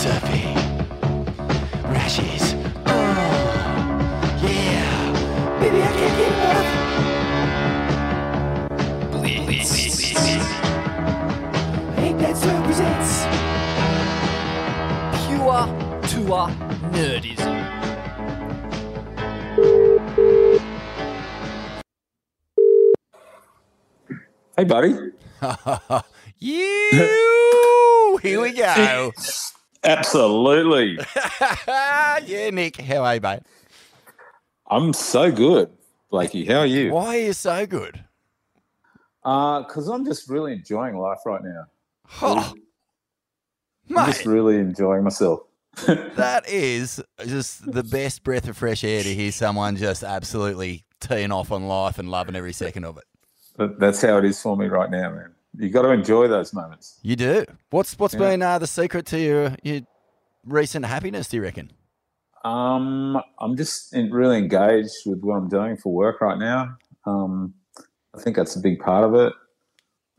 surfing. Rashes. Oh, yeah. Baby, I can't get enough. Blitz. Eight Bad Surf presents Pure Tour Nerdism. Hey, buddy. You! Here we go. Absolutely. yeah, Nick. How are you, mate? I'm so good, Blakey. How are you? Why are you so good? Uh, because I'm just really enjoying life right now. Oh, I'm just really enjoying myself. that is just the best breath of fresh air to hear someone just absolutely teeing off on life and loving every second of it. But that's how it is for me right now, man. You got to enjoy those moments. You do. What's what's Yeah. been uh, the secret to your your recent happiness? Do you reckon? Um, I'm just in, really engaged with what I'm doing for work right now. Um, I think that's a big part of it.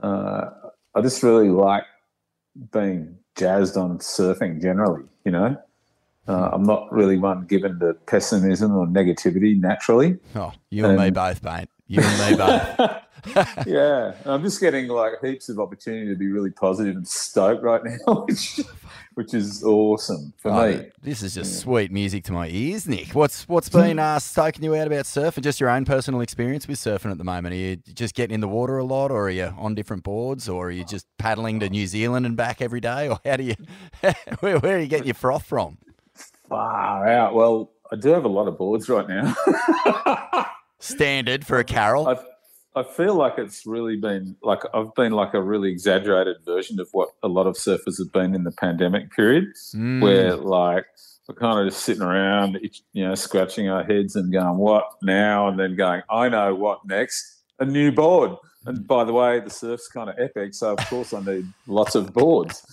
Uh, I just really like being jazzed on surfing generally, you know. Uh, I'm not really one given to pessimism or negativity naturally. Oh, you and me Um, both, mate. You and me both. yeah, I'm just getting like heaps of opportunity to be really positive and stoked right now, which, which is awesome for Oh, me. this is just sweet music to my ears, Nick. What's what's been uh, stoking you out about surfing? Just your own personal experience with surfing at the moment. Are you just getting in the water a lot, or are you on different boards, or are you just paddling to New Zealand and back every day, or how do you where, where are you getting your froth from? Far out. Well, I do have a lot of boards right now. Standard for a Carroll. I I feel like it's really been like I've been like a really exaggerated version of what a lot of surfers have been in the pandemic period, Mm. where like we're kind of just sitting around, you know, scratching our heads and going, "What now?" and then going, "I know what next." A new board. And by the way, the surf's kind of epic, so of course I need lots of boards.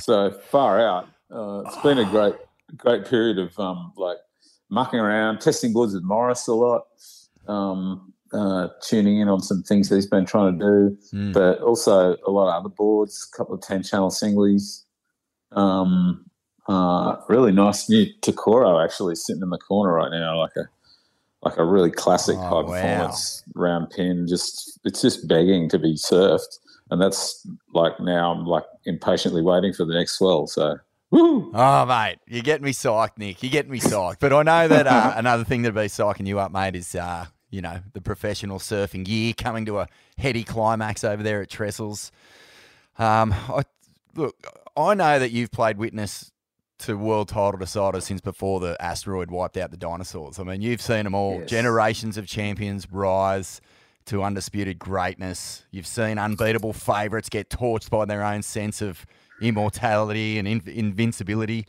So far out, uh, it's been a great, great period of um, like mucking around, testing boards with Morris a lot. Um, uh, tuning in on some things that he's been trying to do, Mm. but also a lot of other boards, a couple of 10 channel singlies. Um, uh, really nice new Tokoro actually sitting in the corner right now, like a like a really classic Oh, high wow. performance round pin. Just it's just begging to be surfed, and that's like now I'm like impatiently waiting for the next swell. So, woo! Oh, mate, you're getting me psyched, Nick. You're getting me psyched. But I know that uh, another thing that'll be psyching you up, mate, is uh, you know the professional surfing year coming to a heady climax over there at Trestles. Um, I, look, I know that you've played witness to world title deciders since before the asteroid wiped out the dinosaurs. I mean, you've seen them all. Yes. Generations of champions rise to undisputed greatness. You've seen unbeatable favourites get torched by their own sense of immortality and in- invincibility.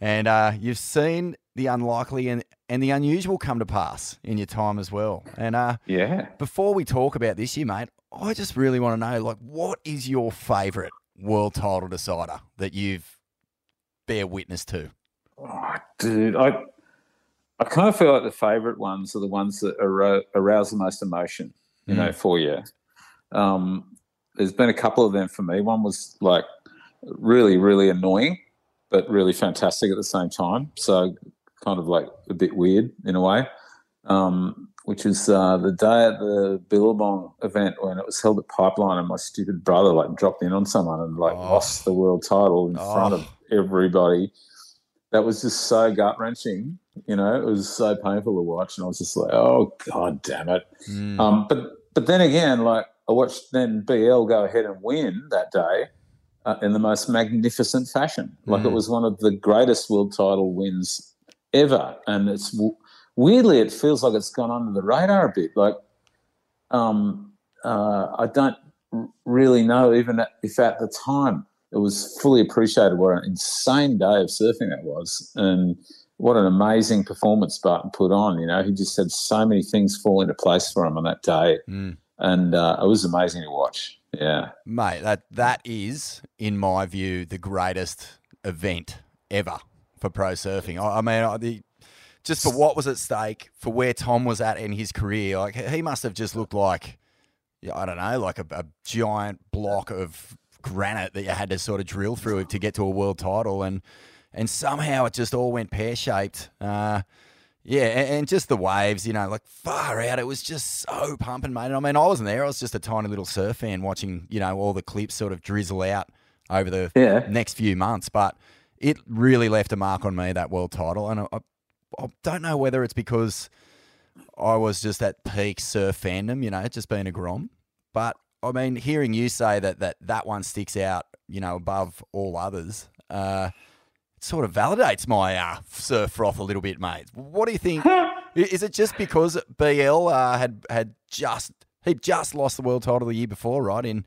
And uh, you've seen the unlikely and, and the unusual come to pass in your time as well. And uh, Yeah. before we talk about this year, mate, I just really want to know, like, what is your favourite world title decider that you've bear witness to? Oh, dude, I I kind of feel like the favourite ones are the ones that arou- arouse the most emotion, you know, for you. Um, there's been a couple of them for me. One was like really, really annoying, but really fantastic at the same time. So kind of like a bit weird in a way. Um, which was uh, the day at the Billabong event when it was held at Pipeline, and my stupid brother like dropped in on someone and like Oh. lost the world title in front Oh. of everybody. That was just so gut wrenching. You know, it was so painful to watch, and I was just like, "Oh God, damn it!" Mm. Um, but but then again, like I watched then BL go ahead and win that day uh, in the most magnificent fashion. Like it Mm. was one of the greatest world title wins ever, and it's weirdly it feels like it's gone under the radar a bit. Like um, uh, I don't really know even if at the time it was fully appreciated what an insane day of surfing that was, and what an amazing performance Barton put on. You know, he just had so many things fall into place for him on that day, Mm. and uh, it was amazing to watch. Yeah, Mate, that that is, in my view, the greatest event ever for pro surfing. I, I mean, I, the, just for what was at stake, for where Tom was at in his career, like he must have just looked like, yeah, I don't know, like a, a giant block of granite that you had to sort of drill through to get to a world title. And and somehow it just all went pear shaped. Uh, yeah, and, and, just the waves, you know, like far out. It was just so pumping, mate. And I mean, I wasn't there. I was just a tiny little surf fan watching, you know, all the clips sort of drizzle out over the yeah. next few months. But it really left a mark on me that world title, and I, I don't know whether it's because I was just at peak surf fandom, you know, just being a grom. But I mean, hearing you say that that that one sticks out, you know, above all others. Uh, sort of validates my uh, surf froth a little bit, mate. What do you think? Is it just because BL uh, had had just he just lost the world title the year before, right? In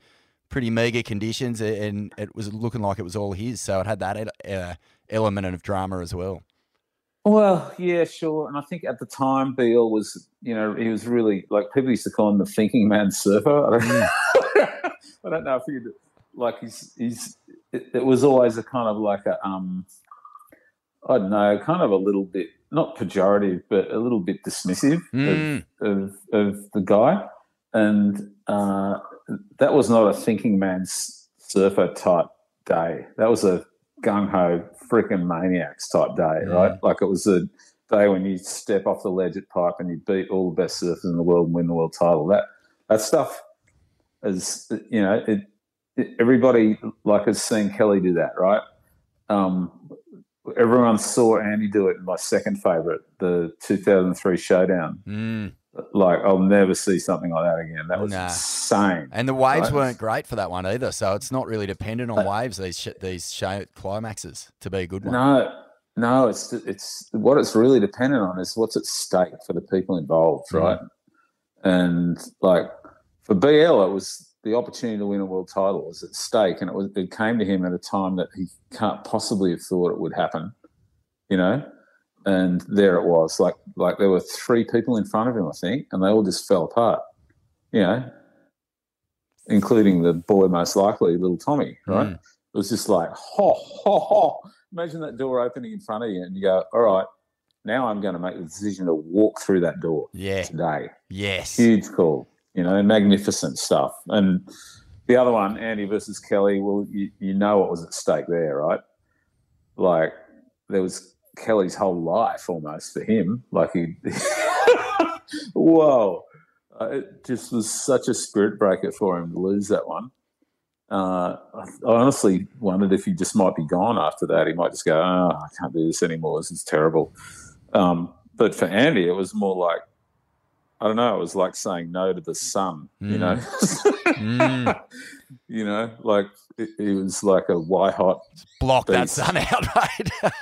pretty meager conditions, and it was looking like it was all his, so it had that uh, element of drama as well. Well, yeah, sure. And I think at the time, BL was, you know, he was really like people used to call him the thinking man surfer. I don't, mm. I don't know if you like he's he's. It, it was always a kind of like a um I don't know, kind of a little bit not pejorative, but a little bit dismissive mm. of, of, of, the guy, and uh, that was not a thinking man's surfer type day. That was a gung ho freaking maniacs type day, yeah. right? Like it was a day when you step off the ledge at Pipe and you beat all the best surfers in the world and win the world title. That that stuff is, you know, it, it everybody like has seen Kelly do that, right? Um, everyone saw Andy do it. My second favorite, the 2003 Showdown. Mm. Like I'll never see something like that again. That was nah. insane. And the waves right? weren't great for that one either. So it's not really dependent on waves. These sh- these show climaxes to be a good one. No, no. It's it's what it's really dependent on is what's at stake for the people involved, mm. right? And like for BL, it was the opportunity to win a world title was at stake, and it was it came to him at a time that he can't possibly have thought it would happen, you know. And there it was, like like there were three people in front of him, I think, and they all just fell apart, you know, including the boy most likely, little Tommy, right? Mm. It was just like, ho ho ho! Imagine that door opening in front of you, and you go, all right. Now I'm going to make the decision to walk through that door yeah. today. Yes. Huge call you know, magnificent stuff. And the other one, Andy versus Kelly, well, you, you know what was at stake there, right? Like, there was Kelly's whole life almost for him. Like, he, whoa. Uh, it just was such a spirit breaker for him to lose that one. Uh, I honestly wondered if he just might be gone after that. He might just go, oh, I can't do this anymore. This is terrible. Um, but for Andy, it was more like, I don't know. It was like saying no to the sun. Mm. You know, mm. you know, like it, it, was like a why hot block beast. that sun out, right?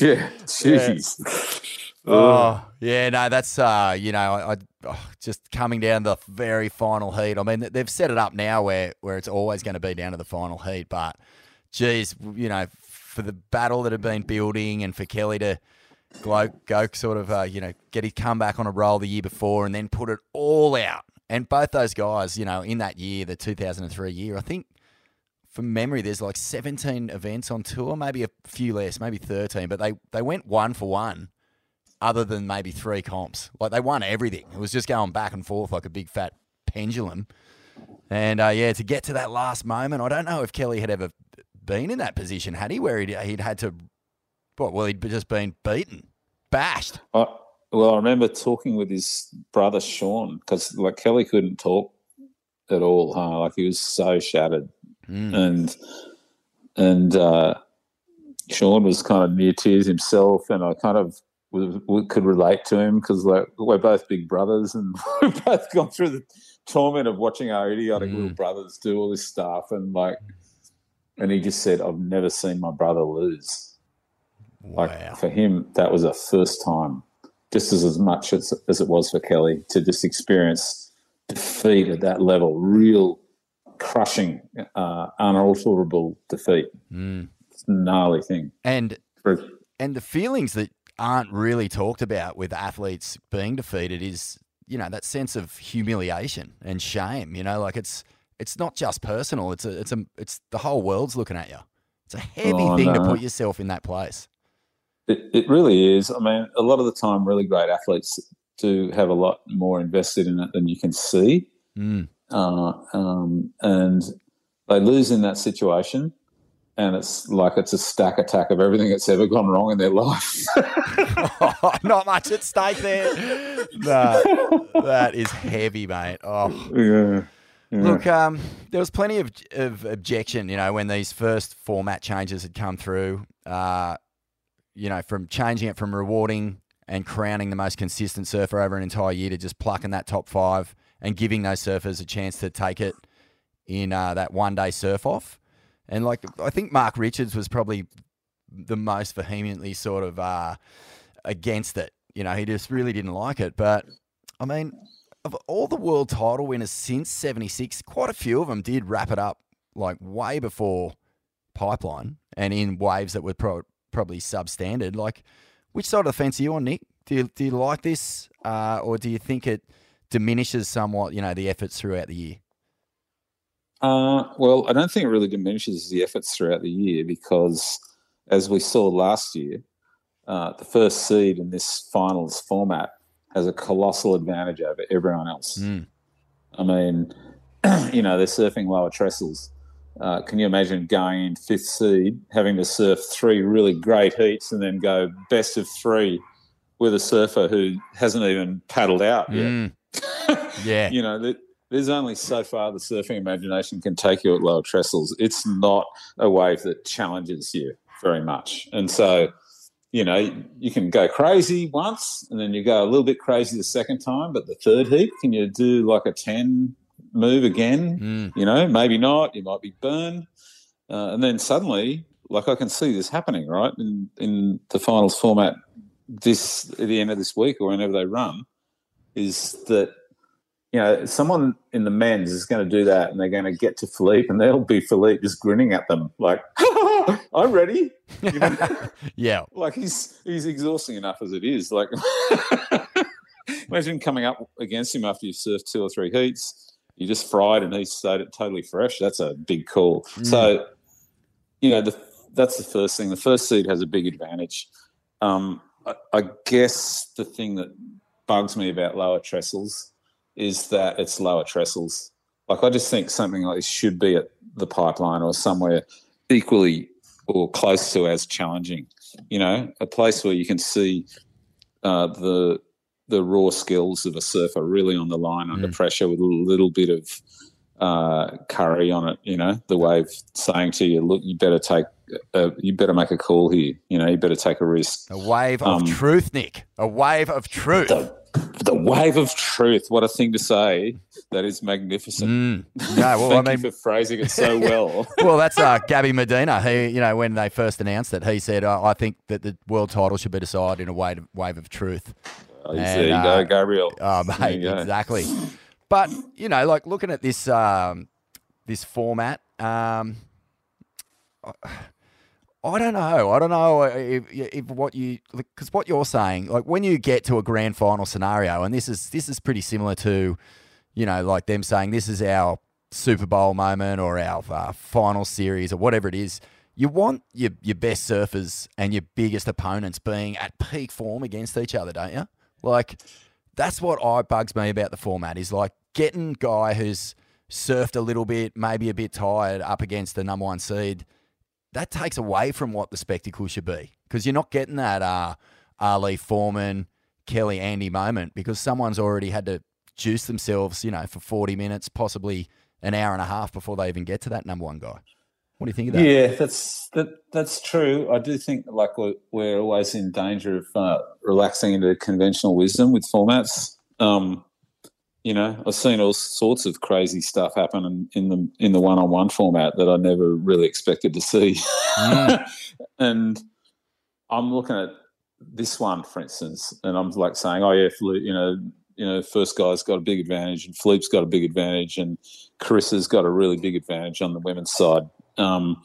yeah, jeez. Yeah. Oh yeah, no, that's uh, you know, I, I oh, just coming down the very final heat. I mean, they've set it up now where where it's always going to be down to the final heat, but geez, you know, for the battle that had been building and for Kelly to go, go sort of, uh, you know, get his comeback on a roll the year before and then put it all out. And both those guys, you know, in that year, the 2003 year, I think from memory, there's like 17 events on tour, maybe a few less, maybe 13, but they, they went one for one other than maybe three comps. Like they won everything. It was just going back and forth like a big fat pendulum. And uh, yeah, to get to that last moment, I don't know if Kelly had ever been in that position, had he, where he'd, he'd had to what? Well, he'd just been beaten, bashed. I, well, I remember talking with his brother Sean because like Kelly couldn't talk at all, huh? Like he was so shattered, mm. and and uh, Sean was kind of near tears himself, and I kind of could relate to him because like we're both big brothers, and we've both gone through the torment of watching our idiotic mm. little brothers do all this stuff, and like, and he just said, "I've never seen my brother lose." Wow. Like for him, that was a first time, just as, as much as, as it was for Kelly to just experience defeat at that level, real crushing, uh, unalterable defeat. Mm. It's a gnarly thing. And and the feelings that aren't really talked about with athletes being defeated is, you know, that sense of humiliation and shame. You know, like it's it's not just personal. It's a it's a it's the whole world's looking at you. It's a heavy oh, thing no. to put yourself in that place. It, it really is. I mean, a lot of the time, really great athletes do have a lot more invested in it than you can see. Mm. Uh, um, and they lose in that situation. and it's like it's a stack attack of everything that's ever gone wrong in their life. oh, not much at stake there. No, that is heavy, mate. Oh, yeah. yeah. Look, um, there was plenty of, of objection, you know, when these first format changes had come through. Uh, you know, from changing it from rewarding and crowning the most consistent surfer over an entire year to just plucking that top five and giving those surfers a chance to take it in uh, that one day surf off. And like, I think Mark Richards was probably the most vehemently sort of uh, against it. You know, he just really didn't like it. But I mean, of all the world title winners since 76, quite a few of them did wrap it up like way before Pipeline and in waves that were pro- probably substandard. Like, which side of the fence are you on, Nick? Do you, do you like this uh, or do you think it diminishes somewhat, you know, the efforts throughout the year? Uh, well, I don't think it really diminishes the efforts throughout the year because, as we saw last year, uh, the first seed in this finals format has a colossal advantage over everyone else. Mm. I mean, you know, they're surfing lower trestles. Uh, can you imagine going in fifth seed, having to surf three really great heats, and then go best of three with a surfer who hasn't even paddled out yet? Mm. yeah, you know, there's only so far the surfing imagination can take you at lower trestles. It's not a wave that challenges you very much. And so, you know, you can go crazy once and then you go a little bit crazy the second time, but the third heat, can you do like a 10 move again? Mm. You know, maybe not. You might be burned. Uh, and then suddenly, like I can see this happening, right? In, in the finals format this at the end of this week or whenever they run, is that you know, someone in the men's is going to do that and they're going to get to Filipe and there'll be Filipe just grinning at them like, I'm ready. You know? yeah. Like he's, he's exhausting enough as it is. Like imagine coming up against him after you've surfed two or three heats, you just fried and he's stayed it totally fresh. That's a big call. Mm. So, you know, the, that's the first thing. The first seed has a big advantage. Um, I, I guess the thing that bugs me about lower trestles is that it's lower trestles. Like I just think something like this should be at the pipeline or somewhere equally or close to as challenging. You know, a place where you can see uh, the the raw skills of a surfer really on the line mm. under pressure with a little bit of uh, curry on it. You know, the wave saying to you, "Look, you better take, a, you better make a call here. You know, you better take a risk." A wave of um, truth, Nick. A wave of truth. The, the wave of truth. What a thing to say. That is magnificent. Mm. No, well, Thank I mean, you for phrasing it so well. well, that's uh, Gabby Medina. He, you know, when they first announced it, he said, oh, "I think that the world title should be decided in a wave, wave of truth." Oh, and, there you uh, go, Gabriel. Oh, mate, exactly. But you know, like looking at this um, this format, um, I don't know. I don't know if, if what you because what you're saying, like when you get to a grand final scenario, and this is this is pretty similar to, you know, like them saying this is our Super Bowl moment or our uh, final series or whatever it is. You want your your best surfers and your biggest opponents being at peak form against each other, don't you? Like that's what I bugs me about the format is like getting guy who's surfed a little bit, maybe a bit tired, up against the number one seed that takes away from what the spectacle should be because you're not getting that uh, Ali Foreman, Kelly Andy moment because someone's already had to juice themselves, you know, for 40 minutes, possibly an hour and a half before they even get to that number one guy. What do you think of that? Yeah, that's that. That's true. I do think like we're, we're always in danger of uh, relaxing into conventional wisdom with formats. Um, you know, I've seen all sorts of crazy stuff happen in, in the in the one-on-one format that I never really expected to see. Mm. and I'm looking at this one, for instance, and I'm like saying, "Oh yeah, you know, you know, first guy's got a big advantage, and Filipe's got a big advantage, and Carissa's got a really big advantage on the women's side." Um,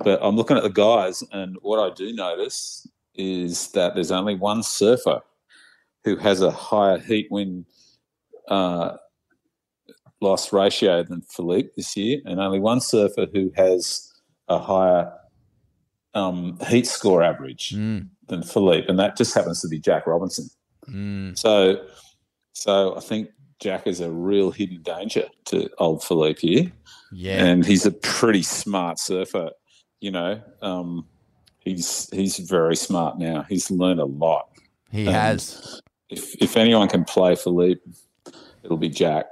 but I'm looking at the guys, and what I do notice is that there's only one surfer who has a higher heat win uh, loss ratio than Filipe this year, and only one surfer who has a higher um, heat score average mm. than Filipe, and that just happens to be Jack Robinson. Mm. So, so I think Jack is a real hidden danger to old Filipe here. Yeah, and he's a pretty smart surfer. You know, um, he's he's very smart now. He's learned a lot. He Um, has. If if anyone can play Filipe, it'll be Jack.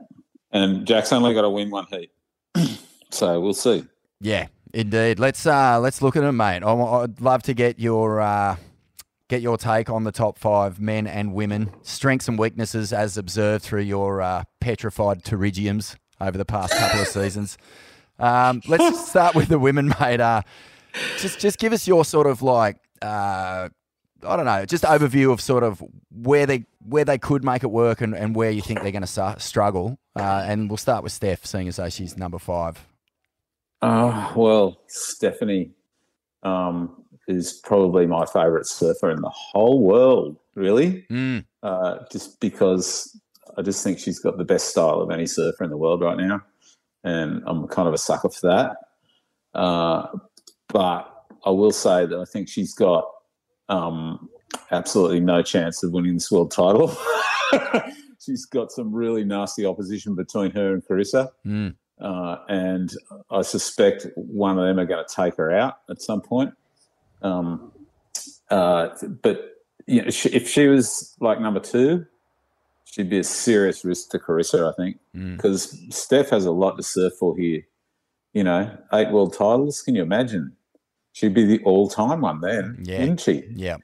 And Jack's only got to win one heat, so we'll see. Yeah, indeed. Let's uh let's look at it, mate. I, would love to get your uh get your take on the top five men and women strengths and weaknesses as observed through your uh, petrified pterygiums over the past couple of seasons. Um, let's start with the women, mate. Uh, just just give us your sort of like uh, I don't know, just overview of sort of where they where they could make it work and, and where you think they're going to struggle. Uh, and we'll start with Steph, seeing as though she's number five. Uh, well, Stephanie um, is probably my favourite surfer in the whole world, really. Mm. Uh, just because I just think she's got the best style of any surfer in the world right now. And I'm kind of a sucker for that. Uh, but I will say that I think she's got um, absolutely no chance of winning this world title. she's got some really nasty opposition between her and Carissa. Mm. Uh, and I suspect one of them are going to take her out at some point. Um, uh, but you know, if she was like number two, she'd be a serious risk to Carissa, I think, because mm. Steph has a lot to surf for here. You know, eight world titles. Can you imagine? She'd be the all-time one then, yeah. wouldn't she? Yeah.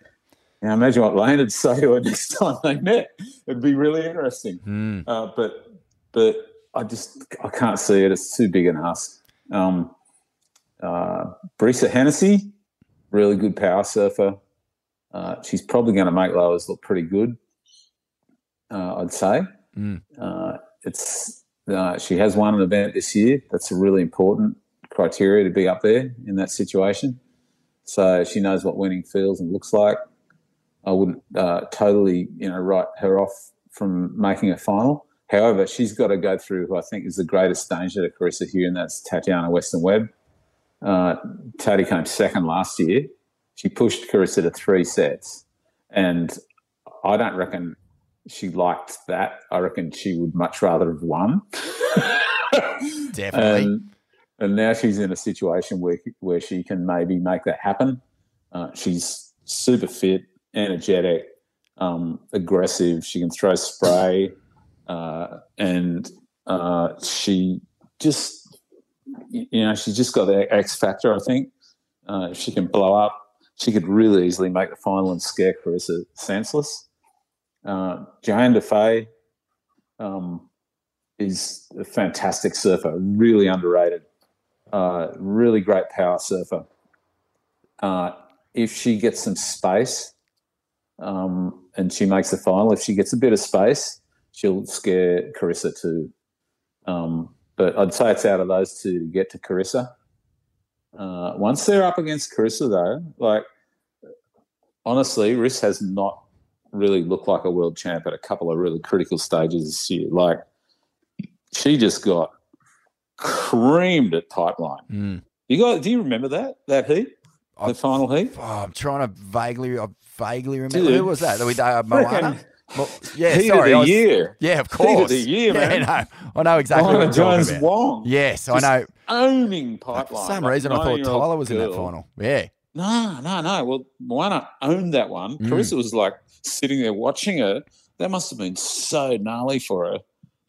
Now imagine what Layne would say to her next time they met. It'd be really interesting. Mm. Uh, but but I just I can't see it. It's too big an ask. Um, uh, Brisa Hennessy, really good power surfer. Uh, she's probably going to make lowers look pretty good. Uh, I'd say. Mm. it's she has won an event this year. That's a really important criteria to be up there in that situation. So she knows what winning feels and looks like. I wouldn't uh, totally, you know, write her off from making a final. However, she's got to go through who I think is the greatest danger to Carissa here, and that's Tatiana Weston Webb. Uh, Tati came second last year. She pushed Carissa to three sets, and I don't reckon she liked that. I reckon she would much rather have won. Definitely. And, now she's in a situation where where she can maybe make that happen. Uh, she's super fit, energetic, um, aggressive. She can throw spray. Uh, and uh, she just, you know, she's just got the X factor. I think uh, she can blow up, she could really easily make the final and scare Carissa senseless. Uh, Johanne Defay um, is a fantastic surfer, really underrated, really great power surfer. Uh, if she gets some space um, and she makes the final, if she gets a bit of space, she'll scare Carissa too. Um, but I'd say it's out of those two to get to Carissa. Uh, once they're up against Carissa, though, like honestly, Riss has not really looked like a world champ at a couple of really critical stages this year. Like she just got creamed at pipeline. Mm. You got? Do you remember that that heat? The I- final heat? Oh, I'm trying to vaguely, I vaguely remember Dude. who was that? That we uh, Moana. Mo- yeah, heat sorry. of the was- year. Yeah, of course. Heat of the year, yeah, man. no, I know exactly what Jones about. Wong. Yes, I know. owning pipeline. For some like reason, I thought Tyler was in that final. Yeah. No, no, no. Well, Moana owned that one. Mm. Carissa was like sitting there watching her. That must have been so gnarly for her.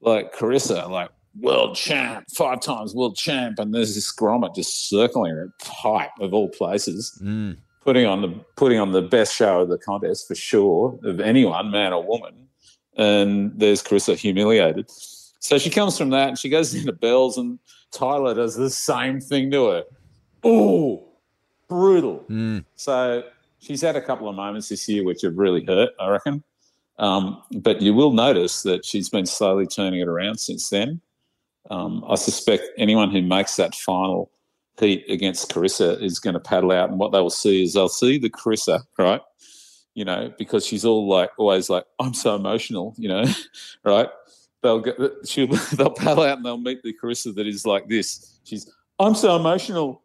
Like Carissa, like world champ, five times world champ, and there's this grommet just circling her at pipe of all places, Mm. putting on the putting on the best show of the contest for sure of anyone, man or woman. And there's Carissa humiliated. So she comes from that and she goes into Bells and Tyler does the same thing to her. Oh, brutal. Mm. So she's had a couple of moments this year which have really hurt, I reckon. Um, but you will notice that she's been slowly turning it around since then. Um, I suspect anyone who makes that final heat against Carissa is going to paddle out, and what they will see is they'll see the Carissa, right? You know, because she's all like, always like, I'm so emotional, you know, right? They'll get, she'll, they'll paddle out and they'll meet the Carissa that is like this. She's, I'm so emotional,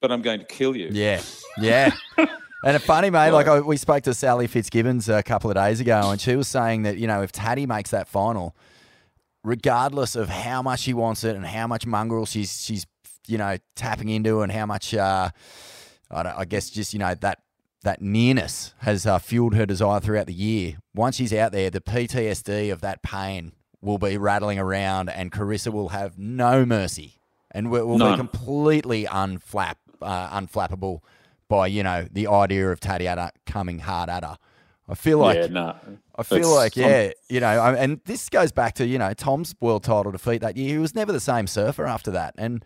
but I'm going to kill you. Yeah, yeah. and it's funny, mate. Like I, we spoke to Sally Fitzgibbons a couple of days ago, and she was saying that you know if Taddy makes that final, regardless of how much she wants it and how much mongrel she's she's you know tapping into and how much uh, I, don't, I guess just you know that that nearness has uh, fueled her desire throughout the year. Once she's out there, the PTSD of that pain will be rattling around, and Carissa will have no mercy, and will, will be completely unflap uh, unflappable by you know the idea of Tatiana coming hard at her. I feel like yeah, nah. I feel it's, like yeah, you know, and this goes back to you know Tom's world title defeat that year. He was never the same surfer after that, and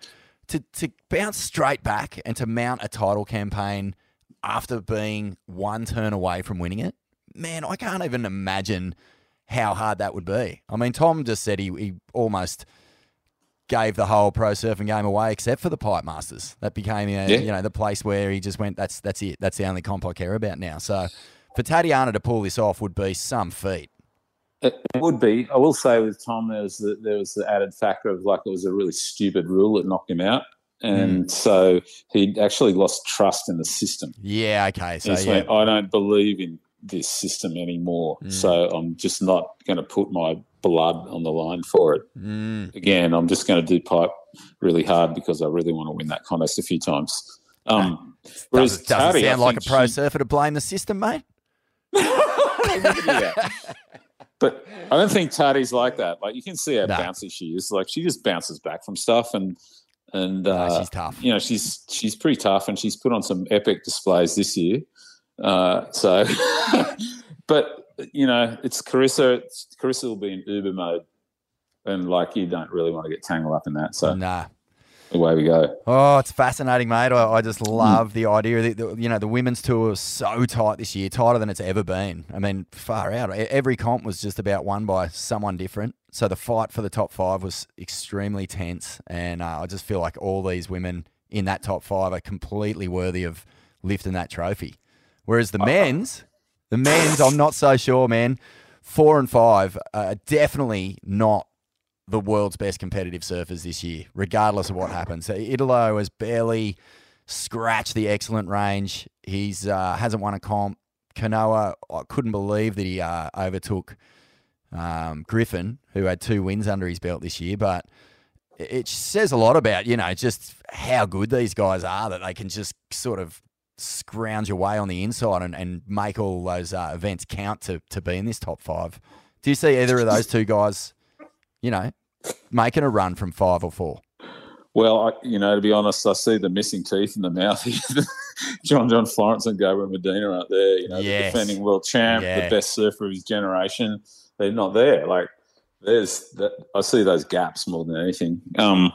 to to bounce straight back and to mount a title campaign after being one turn away from winning it, man, I can't even imagine how hard that would be. I mean, Tom just said he, he almost gave the whole pro surfing game away except for the pipe masters. That became a, yeah. you know the place where he just went. That's that's it. That's the only comp I care about now. So for Tatiana to pull this off would be some feat. It would be. I will say with Tom, there was the, there was the added factor of like it was a really stupid rule that knocked him out, and mm. so he actually lost trust in the system. Yeah. Okay. So yeah. Went, I don't believe in this system anymore. Mm. So I'm just not going to put my blood on the line for it. Mm. Again, I'm just going to do pipe really hard because I really want to win that contest a few times. Um, does, whereas does Tari, sound like a pro she, surfer to blame the system, mate. but I don't think Tati's like that. Like you can see how no. bouncy she is. Like she just bounces back from stuff and and uh, no, she's tough. You know, she's she's pretty tough, and she's put on some epic displays this year. Uh, so, but you know, it's Carissa. It's, Carissa will be in Uber mode, and like you don't really want to get tangled up in that. So, nah, away we go. Oh, it's fascinating, mate. I, I just love mm. the idea. That, the, you know, the women's tour was so tight this year, tighter than it's ever been. I mean, far out. Every comp was just about won by someone different. So the fight for the top five was extremely tense, and uh, I just feel like all these women in that top five are completely worthy of lifting that trophy. Whereas the uh, men's, the men's, I'm not so sure, man. Four and five are definitely not the world's best competitive surfers this year, regardless of what happens. So Italo has barely scratched the excellent range. He's uh, hasn't won a comp. Kanoa, I couldn't believe that he uh, overtook um, Griffin, who had two wins under his belt this year. But it says a lot about you know just how good these guys are that they can just sort of scrounge away on the inside and, and make all those uh, events count to to be in this top five. Do you see either of those two guys? You know, making a run from five or four? Well, I, you know, to be honest, I see the missing teeth in the mouth. John John Florence and Gabriel Medina out there. You know, yes. the defending world champ, yeah. the best surfer of his generation. They're not there. Like there's that. I see those gaps more than anything. Um,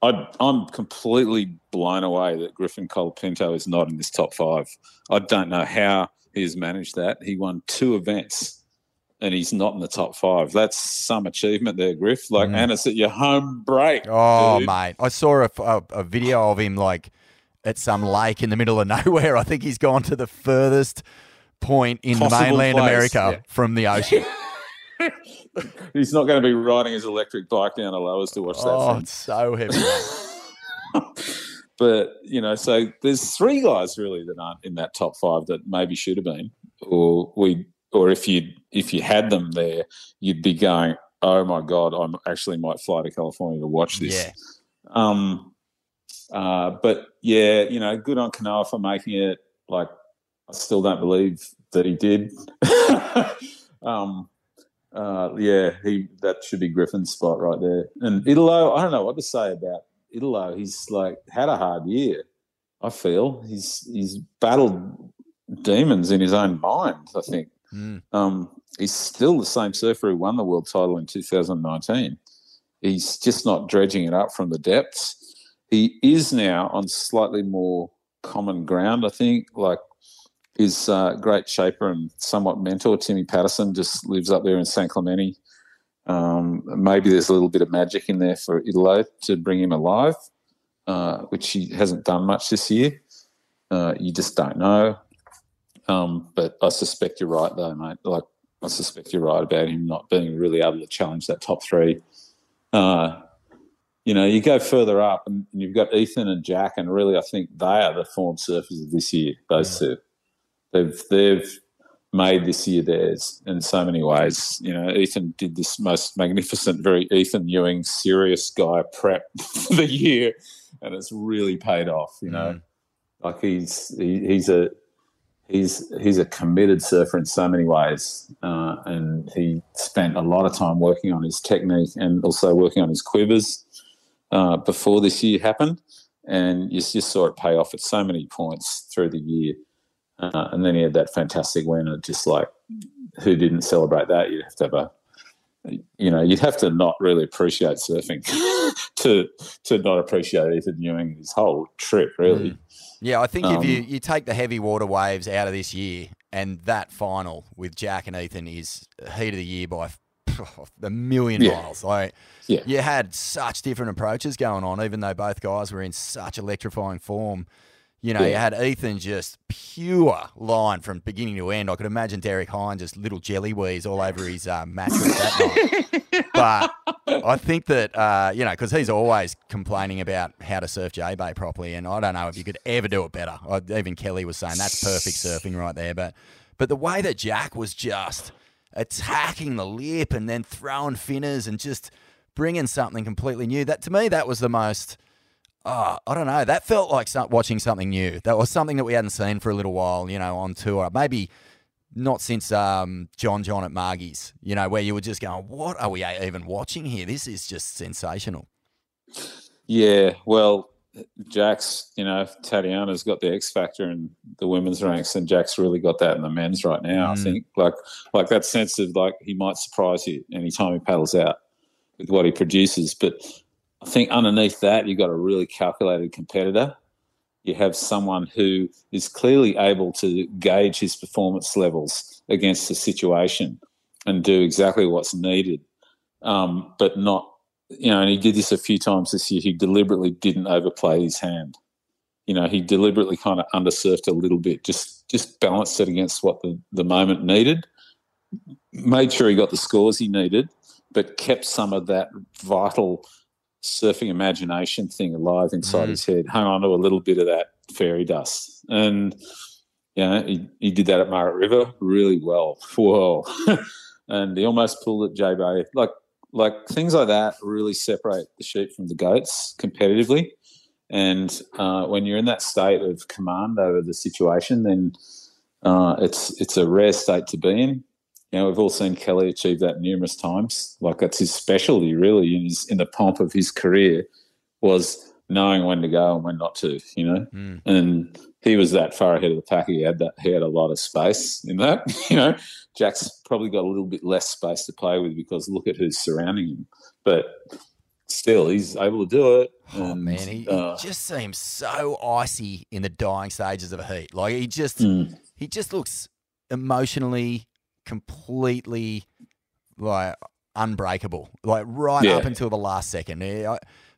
I, am completely blown away that Griffin Colapinto is not in this top five. I don't know how he's managed that. He won two events and he's not in the top five. That's some achievement there, Griff. Like, mm. and it's at your home break. Oh, dude. mate. I saw a, a, a, video of him like at some lake in the middle of nowhere. I think he's gone to the furthest point in Possible mainland place. America yeah. from the ocean. he's not going to be riding his electric bike down the lowers to watch that. Oh, it's so heavy. but, you know, so there's three guys really that aren't in that top five that maybe should have been, or we or if you if you had them there, you'd be going, "Oh my god, I actually might fly to California to watch this." Yeah. Um, uh, but yeah, you know, good on Kanoa for making it. Like, I still don't believe that he did. um, uh, yeah, he that should be Griffin's spot right there. And Italo, I don't know what to say about Italo. He's like had a hard year. I feel he's he's battled demons in his own mind. I think Mm. Um, he's still the same surfer who won the world title in 2019. He's just not dredging it up from the depths. He is now on slightly more common ground, I think. Like his uh, great shaper and somewhat mentor, Timmy Patterson, just lives up there in San Clemente. Um, maybe there's a little bit of magic in there for Italo to bring him alive, uh, which he hasn't done much this year. Uh, you just don't know. Um, but I suspect you're right, though, mate. Like I suspect you're right about him not being really able to challenge that top three. Uh, you know, you go further up, and you've got Ethan and Jack, and really, I think they are the form surfers of this year. Those yeah. two, they've they've made this year theirs in so many ways. You know, Ethan did this most magnificent, very Ethan Ewing, serious guy prep for the year, and it's really paid off. You know, mm. like he's he, he's a he's he's a committed surfer in so many ways, uh, and he spent a lot of time working on his technique and also working on his quivers uh, before this year happened, and you just saw it pay off at so many points through the year. Uh, and then he had that fantastic win, and just like who didn't celebrate that? You'd have to have a you know, you'd have to not really appreciate surfing to to not appreciate Ethan Ewing his whole trip, really. Mm. Yeah, I think um, if you, um, you take the heavy water waves out of this year, and that final with Jack and Ethan is heat of the year by a million yeah. miles. Like, yeah. you had such different approaches going on, even though both guys were in such electrifying form. You know, yeah. you had Ethan just pure line from beginning to end. I could imagine Derek Hynd just little jelly wheeze all over his uh, mattress that night. But I think that, uh, you know, because he's always complaining about how to surf J-Bay properly, and I don't know if you could ever do it better. I, even Kelly was saying that's perfect surfing right there. But, but the way that Jack was just attacking the lip and then throwing finners and just bringing something completely new, that to me, that was the most – oh, I don't know. That felt like watching something new. That was something that we hadn't seen for a little while, you know, on tour. Maybe not since um, John John at Margie's, you know, where you were just going, what are we even watching here? This is just sensational. Yeah, well, Jack's, you know, Tatiana's got the X factor in the women's ranks, and Jack's really got that in the men's right now. Mm. I think, like, like that sense of like he might surprise you anytime he paddles out with what he produces. But I think underneath that, you've got a really calculated competitor. You have someone who is clearly able to gauge his performance levels against the situation and do exactly what's needed, um, but not, you know, and he did this a few times this year. He deliberately didn't overplay his hand. You know, he deliberately kind of undersurfed a little bit, just just balanced it against what the, the moment needed, made sure he got the scores he needed, but kept some of that vital – surfing imagination thing alive inside mm. his head, hung on to a little bit of that fairy dust. And, you know, he, he did that at Margaret River really well. Whoa. and he almost pulled at J Bay. Like, like things like that really separate the sheep from the goats competitively. And uh, when you're in that state of command over the situation, then uh, it's it's a rare state to be in. You know, we've all seen Kelly achieve that numerous times. Like that's his specialty, really, in his in the pomp of his career, was knowing when to go and when not to. You know, mm. and he was that far ahead of the pack. He had that. He had a lot of space in that. You know, Jack's probably got a little bit less space to play with because look at who's surrounding him. But still, he's able to do it. Oh and, man, he, uh, he, just seems so icy in the dying stages of a heat. Like he just, mm. he just looks emotionally completely like unbreakable, like right yeah. up until the last second.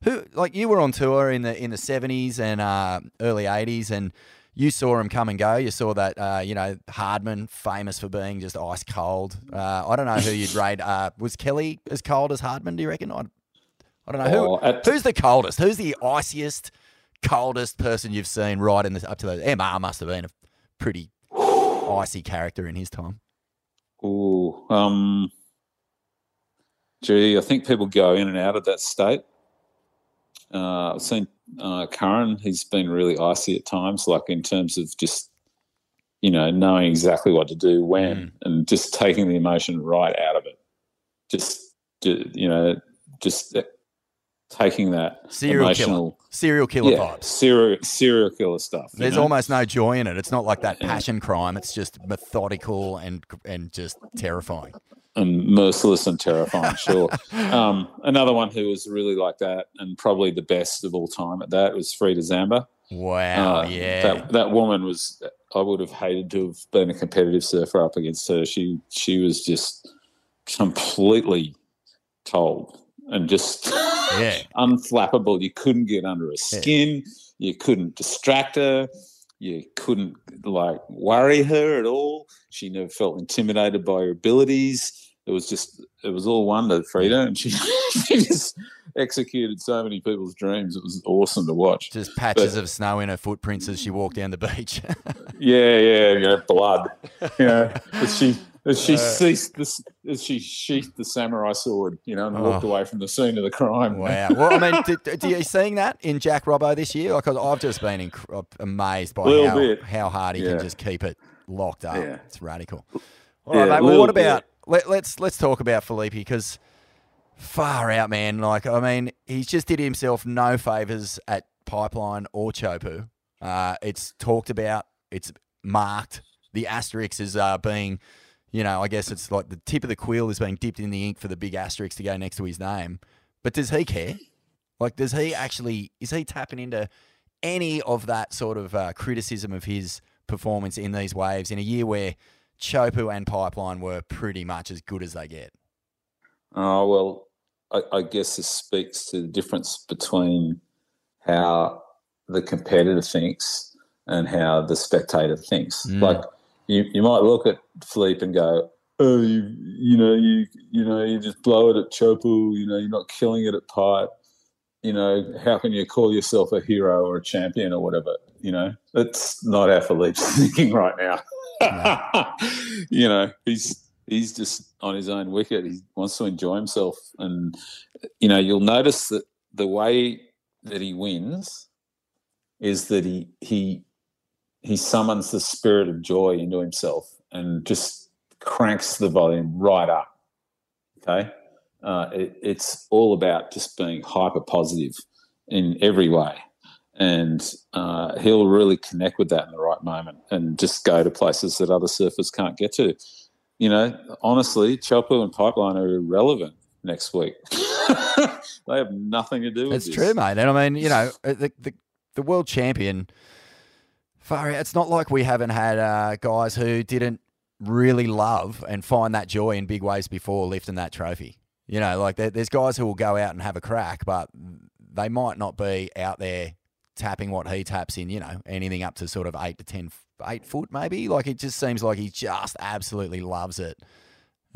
Who like you were on tour in the in the seventies and uh, early eighties, and you saw him come and go. You saw that uh, you know Hardman, famous for being just ice cold. Uh, I don't know who you'd rate. Uh, was Kelly as cold as Hardman? Do you reckon? I, I don't know who. Oh, who's the coldest? Who's the iciest, coldest person you've seen right in the up to those? MR must have been a pretty icy character in his time. Oh, um, gee, I think people go in and out of that state. Uh, I've seen uh, Curren; he's been really icy at times, like in terms of just you know knowing exactly what to do when, mm. and just taking the emotion right out of it. Just you know, just taking that serial emotional, killer, serial killer yeah, vibes, serial serial killer stuff. There's know? almost no joy in it. It's not like that passion crime. It's just methodical and and just terrifying. And merciless and terrifying, sure. um, another one who was really like that, and probably the best of all time at that was Frieda Zamba. Wow, uh, yeah. That, that woman was. I would have hated to have been a competitive surfer up against her. She she was just completely cold and just yeah. unflappable. You couldn't get under her skin. Yeah. You couldn't distract her. You couldn't like worry her at all. She never felt intimidated by her abilities. it was just it was all wonder, Frieda, and she, she just executed so many people's dreams. It was awesome to watch. Just patches but, of snow in her footprints as she walked down the beach. yeah, yeah, yeah, blood. You know, she as she uh, ceased this, as she sheathed the samurai sword, you know, and oh. walked away from the scene of the crime. Wow. well, I mean, do, do you seeing that in Jack Robbo this year? Like, I've just been inc- amazed by how, bit. how hard he yeah. can just keep it locked up. Yeah. It's radical. All right, yeah, mate. Well, what about let, let's let's talk about Filipe because far out, man. Like, I mean, he's just did himself no favors at Pipeline or Chopu. Uh, it's talked about. It's marked. The asterisk is uh, being you know, I guess it's like the tip of the quill is being dipped in the ink for the big asterisk to go next to his name. But does he care? Like, does he actually, is he tapping into any of that sort of uh, criticism of his performance in these waves in a year where Chopu and Pipeline were pretty much as good as they get? Oh, well, I, I guess this speaks to the difference between how the competitor thinks and how the spectator thinks. Mm. Like, you, you might look at Filipe and go, oh, you, you know, you, you know, you just blow it at Chopu, you know, you're not killing it at Pipe. You know, how can you call yourself a hero or a champion or whatever? You know, that's not how Filipe's thinking right now. No. you know, he's he's just on his own wicket. He wants to enjoy himself, and you know, you'll notice that the way that he wins is that he he he summons the spirit of joy into himself and just cranks the volume right up. Okay. Uh, it, it's all about just being hyper positive in every way. And uh, he'll really connect with that in the right moment and just go to places that other surfers can't get to. You know, honestly, Chopu and Pipeline are irrelevant next week. they have nothing to do with it. It's true, mate. And I mean, you know, the, the, the world champion – Far out. It's not like we haven't had uh, guys who didn't really love and find that joy in big ways before lifting that trophy. You know, like there, there's guys who will go out and have a crack, but they might not be out there tapping what he taps in. You know, anything up to sort of eight to ten, eight foot maybe. Like it just seems like he just absolutely loves it.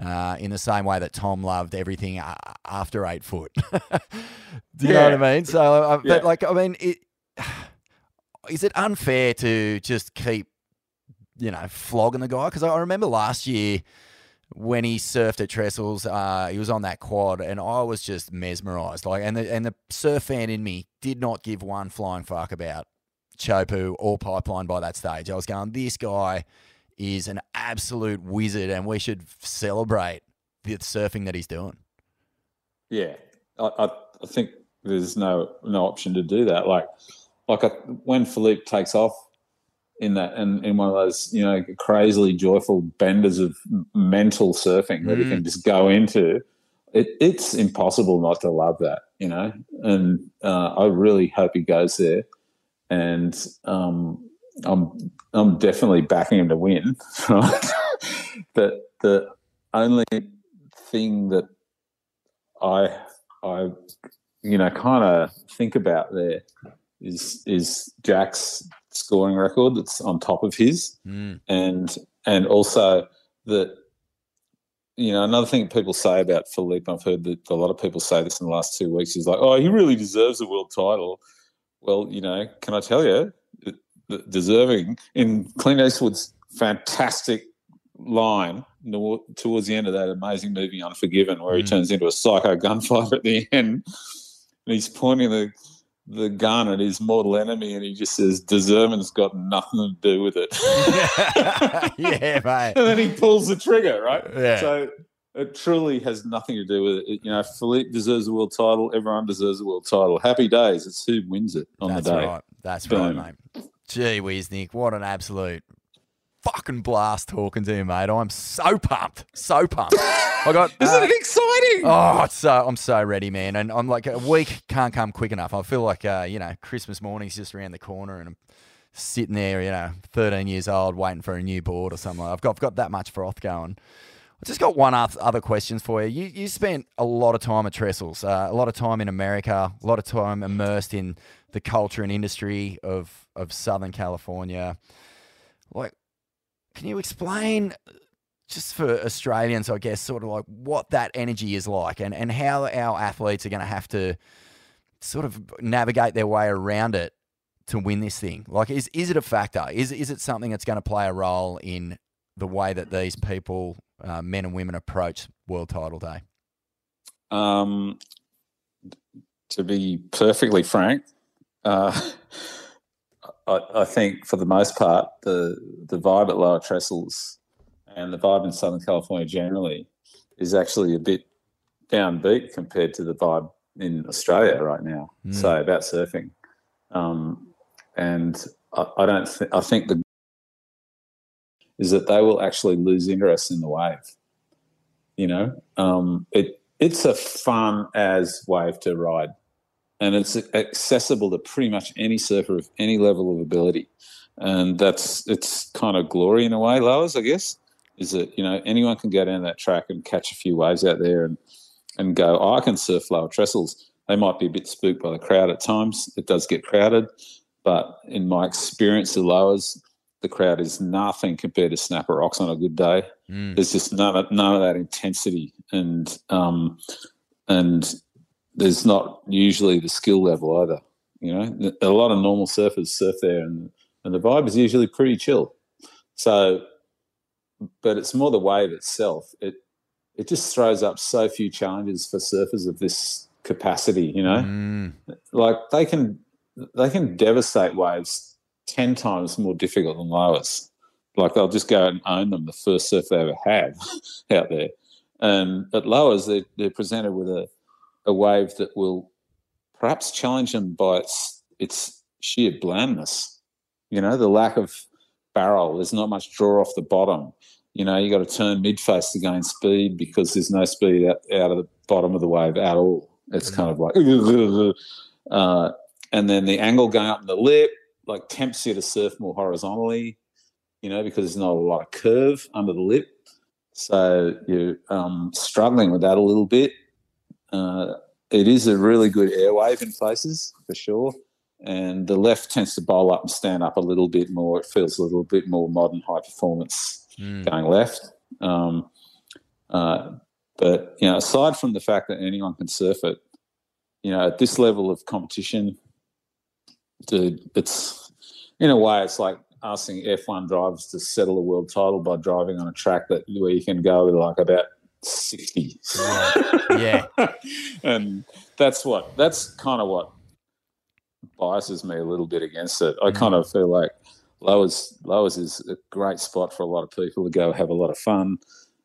Uh, in the same way that Tom loved everything uh, after eight foot. Do you yeah. know what I mean? So, uh, yeah. but like, I mean, it is it unfair to just keep, you know, flogging the guy? Because I remember last year when he surfed at Trestles, uh, he was on that quad, and I was just mesmerised. Like, and the and the surf fan in me did not give one flying fuck about Chopu or Pipeline by that stage. I was going, this guy is an absolute wizard, and we should celebrate the surfing that he's doing. Yeah, I, I, I think there's no no option to do that. Like like a, when Filipe takes off in that and in, in one of those you know crazily joyful benders of mental surfing mm. that he can mm. just go into it, it's impossible not to love that you know and uh, i really hope he goes there and um, i'm i'm definitely backing him to win right but the only thing that i i you know kind of think about there is is Jack's scoring record that's on top of his, mm. and and also that you know another thing people say about Filipe, I've heard that a lot of people say this in the last two weeks. Is like, oh, he really deserves a world title. Well, you know, can I tell you, deserving in Clint Eastwood's fantastic line towards the end of that amazing movie Unforgiven, where mm. he turns into a psycho gunfighter at the end, and he's pointing the the gun at his mortal enemy and he just says deservin's got nothing to do with it. Yeah mate. And then he pulls the trigger right? Yeah. So it truly has nothing to do with it. You know Filipe deserves a world title. Everyone deserves a world title. Happy days. It's who wins it on that's the day. right. That's Boom. right mate. Gee whiz nick. What an absolute fucking blast talking to you, mate. I'm so pumped, so pumped. I got. Isn't uh, it exciting? Oh, it's so I'm so ready, man. And I'm like a week can't come quick enough. I feel like uh, you know Christmas morning's just around the corner, and I'm sitting there, you know, 13 years old, waiting for a new board or something. I've got I've got that much froth going. I just got one other questions for you. You you spent a lot of time at Trestles, uh, a lot of time in America, a lot of time immersed in the culture and industry of of Southern California. Like, can you explain just for Australians, I guess, sort of like what that energy is like and, and how our athletes are going to have to sort of navigate their way around it to win this thing? Like, is, is it a factor? Is, is it something that's going to play a role in the way that these people, uh, men and women, approach World Title Day? Um, to be perfectly frank, uh, I, I, think for the most part, the the vibe at Lower Trestles and the vibe in Southern California generally is actually a bit downbeat compared to the vibe in Australia right now. Mm. So about surfing, um, and I, I don't. Th- I think the is that they will actually lose interest in the wave. You know, um, it it's a fun as wave to ride, and it's accessible to pretty much any surfer of any level of ability, and that's it's kind of glory in a way. Lowers, I guess, is that you know anyone can go down that track and catch a few waves out there and and go, oh, I can surf lower trestles. They might be a bit spooked by the crowd at times. It does get crowded, but in my experience, the lowers the crowd is nothing compared to Snapper Rocks on a good day. Mm. There's just none of, none of that intensity, and um, and there's not usually the skill level either. You know, a lot of normal surfers surf there, and and the vibe is usually pretty chill. So, but it's more the wave itself. It it just throws up so few challenges for surfers of this capacity. You know, mm. like they can they can devastate waves 10 times more difficult than lowers. Like they'll just go and own them the first surf they ever had out there. And at lowers, they're, they're presented with a, a wave that will perhaps challenge them by its, its sheer blandness. You know, the lack of barrel, there's not much draw off the bottom. You know, you got to turn mid face to gain speed because there's no speed out, out of the bottom of the wave at all. It's kind of like, uh, and then the angle going up in the lip, like tempts you to surf more horizontally, you know, because there's not a lot of curve under the lip. So you're um, struggling with that a little bit. Uh, it is a really good airwave in places for sure. And the left tends to bowl up and stand up a little bit more. It feels a little bit more modern, high performance mm. going left. Um, uh, but you know, aside from the fact that anyone can surf it, you know, at this level of competition, dude, it's in a way, it's like asking F1 drivers to settle a world title by driving on a track that where you can go with like about 60. Yeah. yeah. and that's what, that's kind of what biases me a little bit against it. I mm. kind of feel like Lowers, Lowers is a great spot for a lot of people to go have a lot of fun.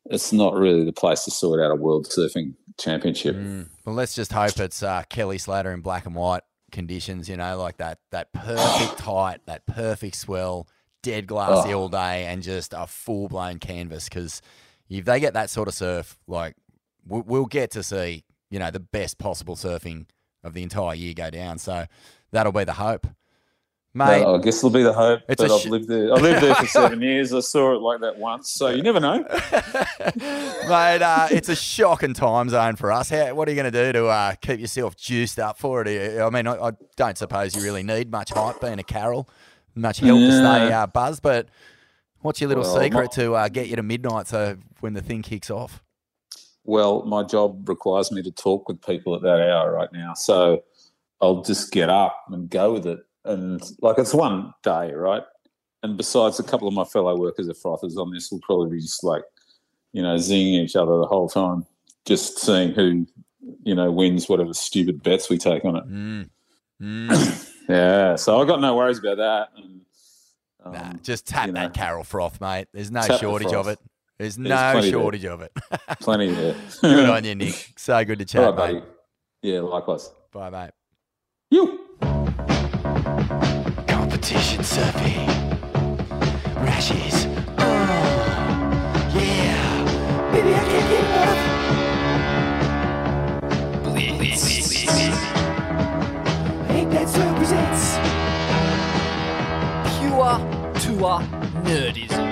It's not really the place to sort out a world surfing championship. Mm. Well, let's just hope it's uh, Kelly Slater in black and white conditions, you know, like that that perfect height, that perfect swell, dead glassy oh. all day, and just a full blown canvas. Because if they get that sort of surf, like we'll get to see, you know, the best possible surfing of the entire year go down. So that'll be the hope. Mate, I guess it'll be the hope. But I've lived there. I lived there for seven years. I saw it like that once, so you never know. Mate, uh, it's a shocking time zone for us. How, what are you going to do to uh, keep yourself juiced up for it? I mean, I, I, don't suppose you really need much hype being a Carroll, much help yeah. to stay uh, buzzed. But what's your little well, secret my, to uh, get you to midnight so when the thing kicks off? Well, my job requires me to talk with people at that hour right now, so I'll just get up and go with it and like it's one day, right? And besides, a couple of my fellow workers are frothers on this will probably be just like, you know, zinging each other the whole time, just seeing who, you know, wins whatever stupid bets we take on it. Mm. Mm. yeah, so I got no worries about that. And, um, nah, just tap that know, Carroll froth, mate. There's no shortage of it. There's, There's no shortage there. of it. plenty there. good on you, Nick. So good to chat, right, mate. Yeah, likewise. Bye, mate. You. Competition surfing. Rashes. Oh, yeah. Baby, I can't get enough. Blitz. Blitz. Blitz. represents Pure Tour Nerdism.